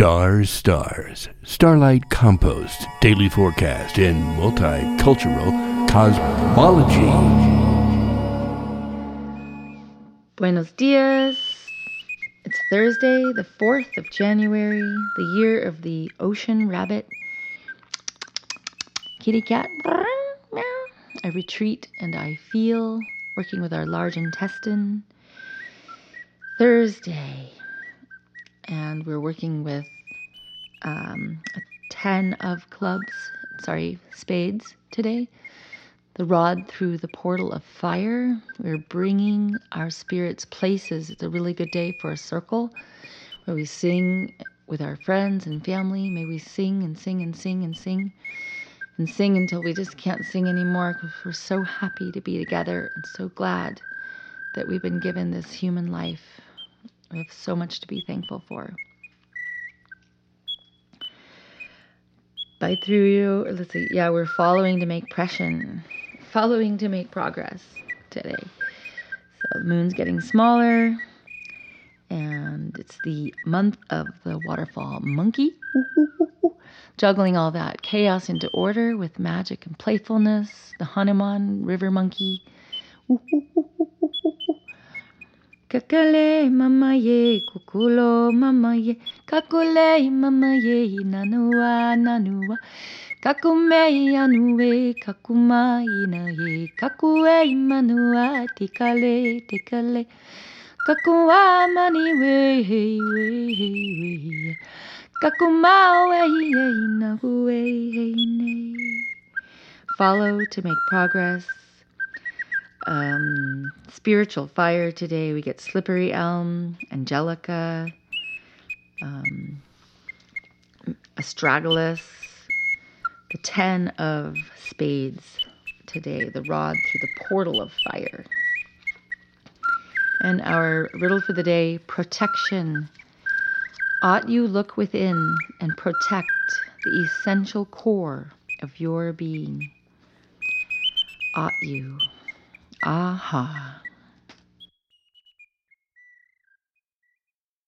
Stars, stars, starlight compost, daily forecast, and multicultural cosmology. Buenos dias. It's Thursday, the 4th of January, the year of the ocean rabbit. Kitty cat. I retreat and I feel, working with our large intestine. Thursday. And we're working with um, a 10 of clubs, sorry, spades today. The rod through the portal of fire. We're bringing our spirits places. It's a really good day for a circle where we sing with our friends and family. May we sing and sing and sing and sing and sing until we just can't sing anymore because we're so happy to be together and so glad that we've been given this human life. We have so much to be thankful for. By through you, let's see, yeah, we're following to make pression, following to make progress today. So the moon's getting smaller, and it's the month of the waterfall monkey. Juggling all that chaos into order with magic and playfulness, the Hanuman river monkey. Kakale mama ye, kukulo mama ye, kakule mama ye, nanua nanua. Kakume anue, kakuma ina ye, kakue manua, tikale, tikale. Kakua mani we, we, we. Kakuma we, na we. Follow to make progress um, spiritual fire today. We get slippery elm, angelica, um, astragalus, the ten of spades today, the rod through the portal of fire. And our riddle for the day protection. Ought you look within and protect the essential core of your being? Ought you? 啊哈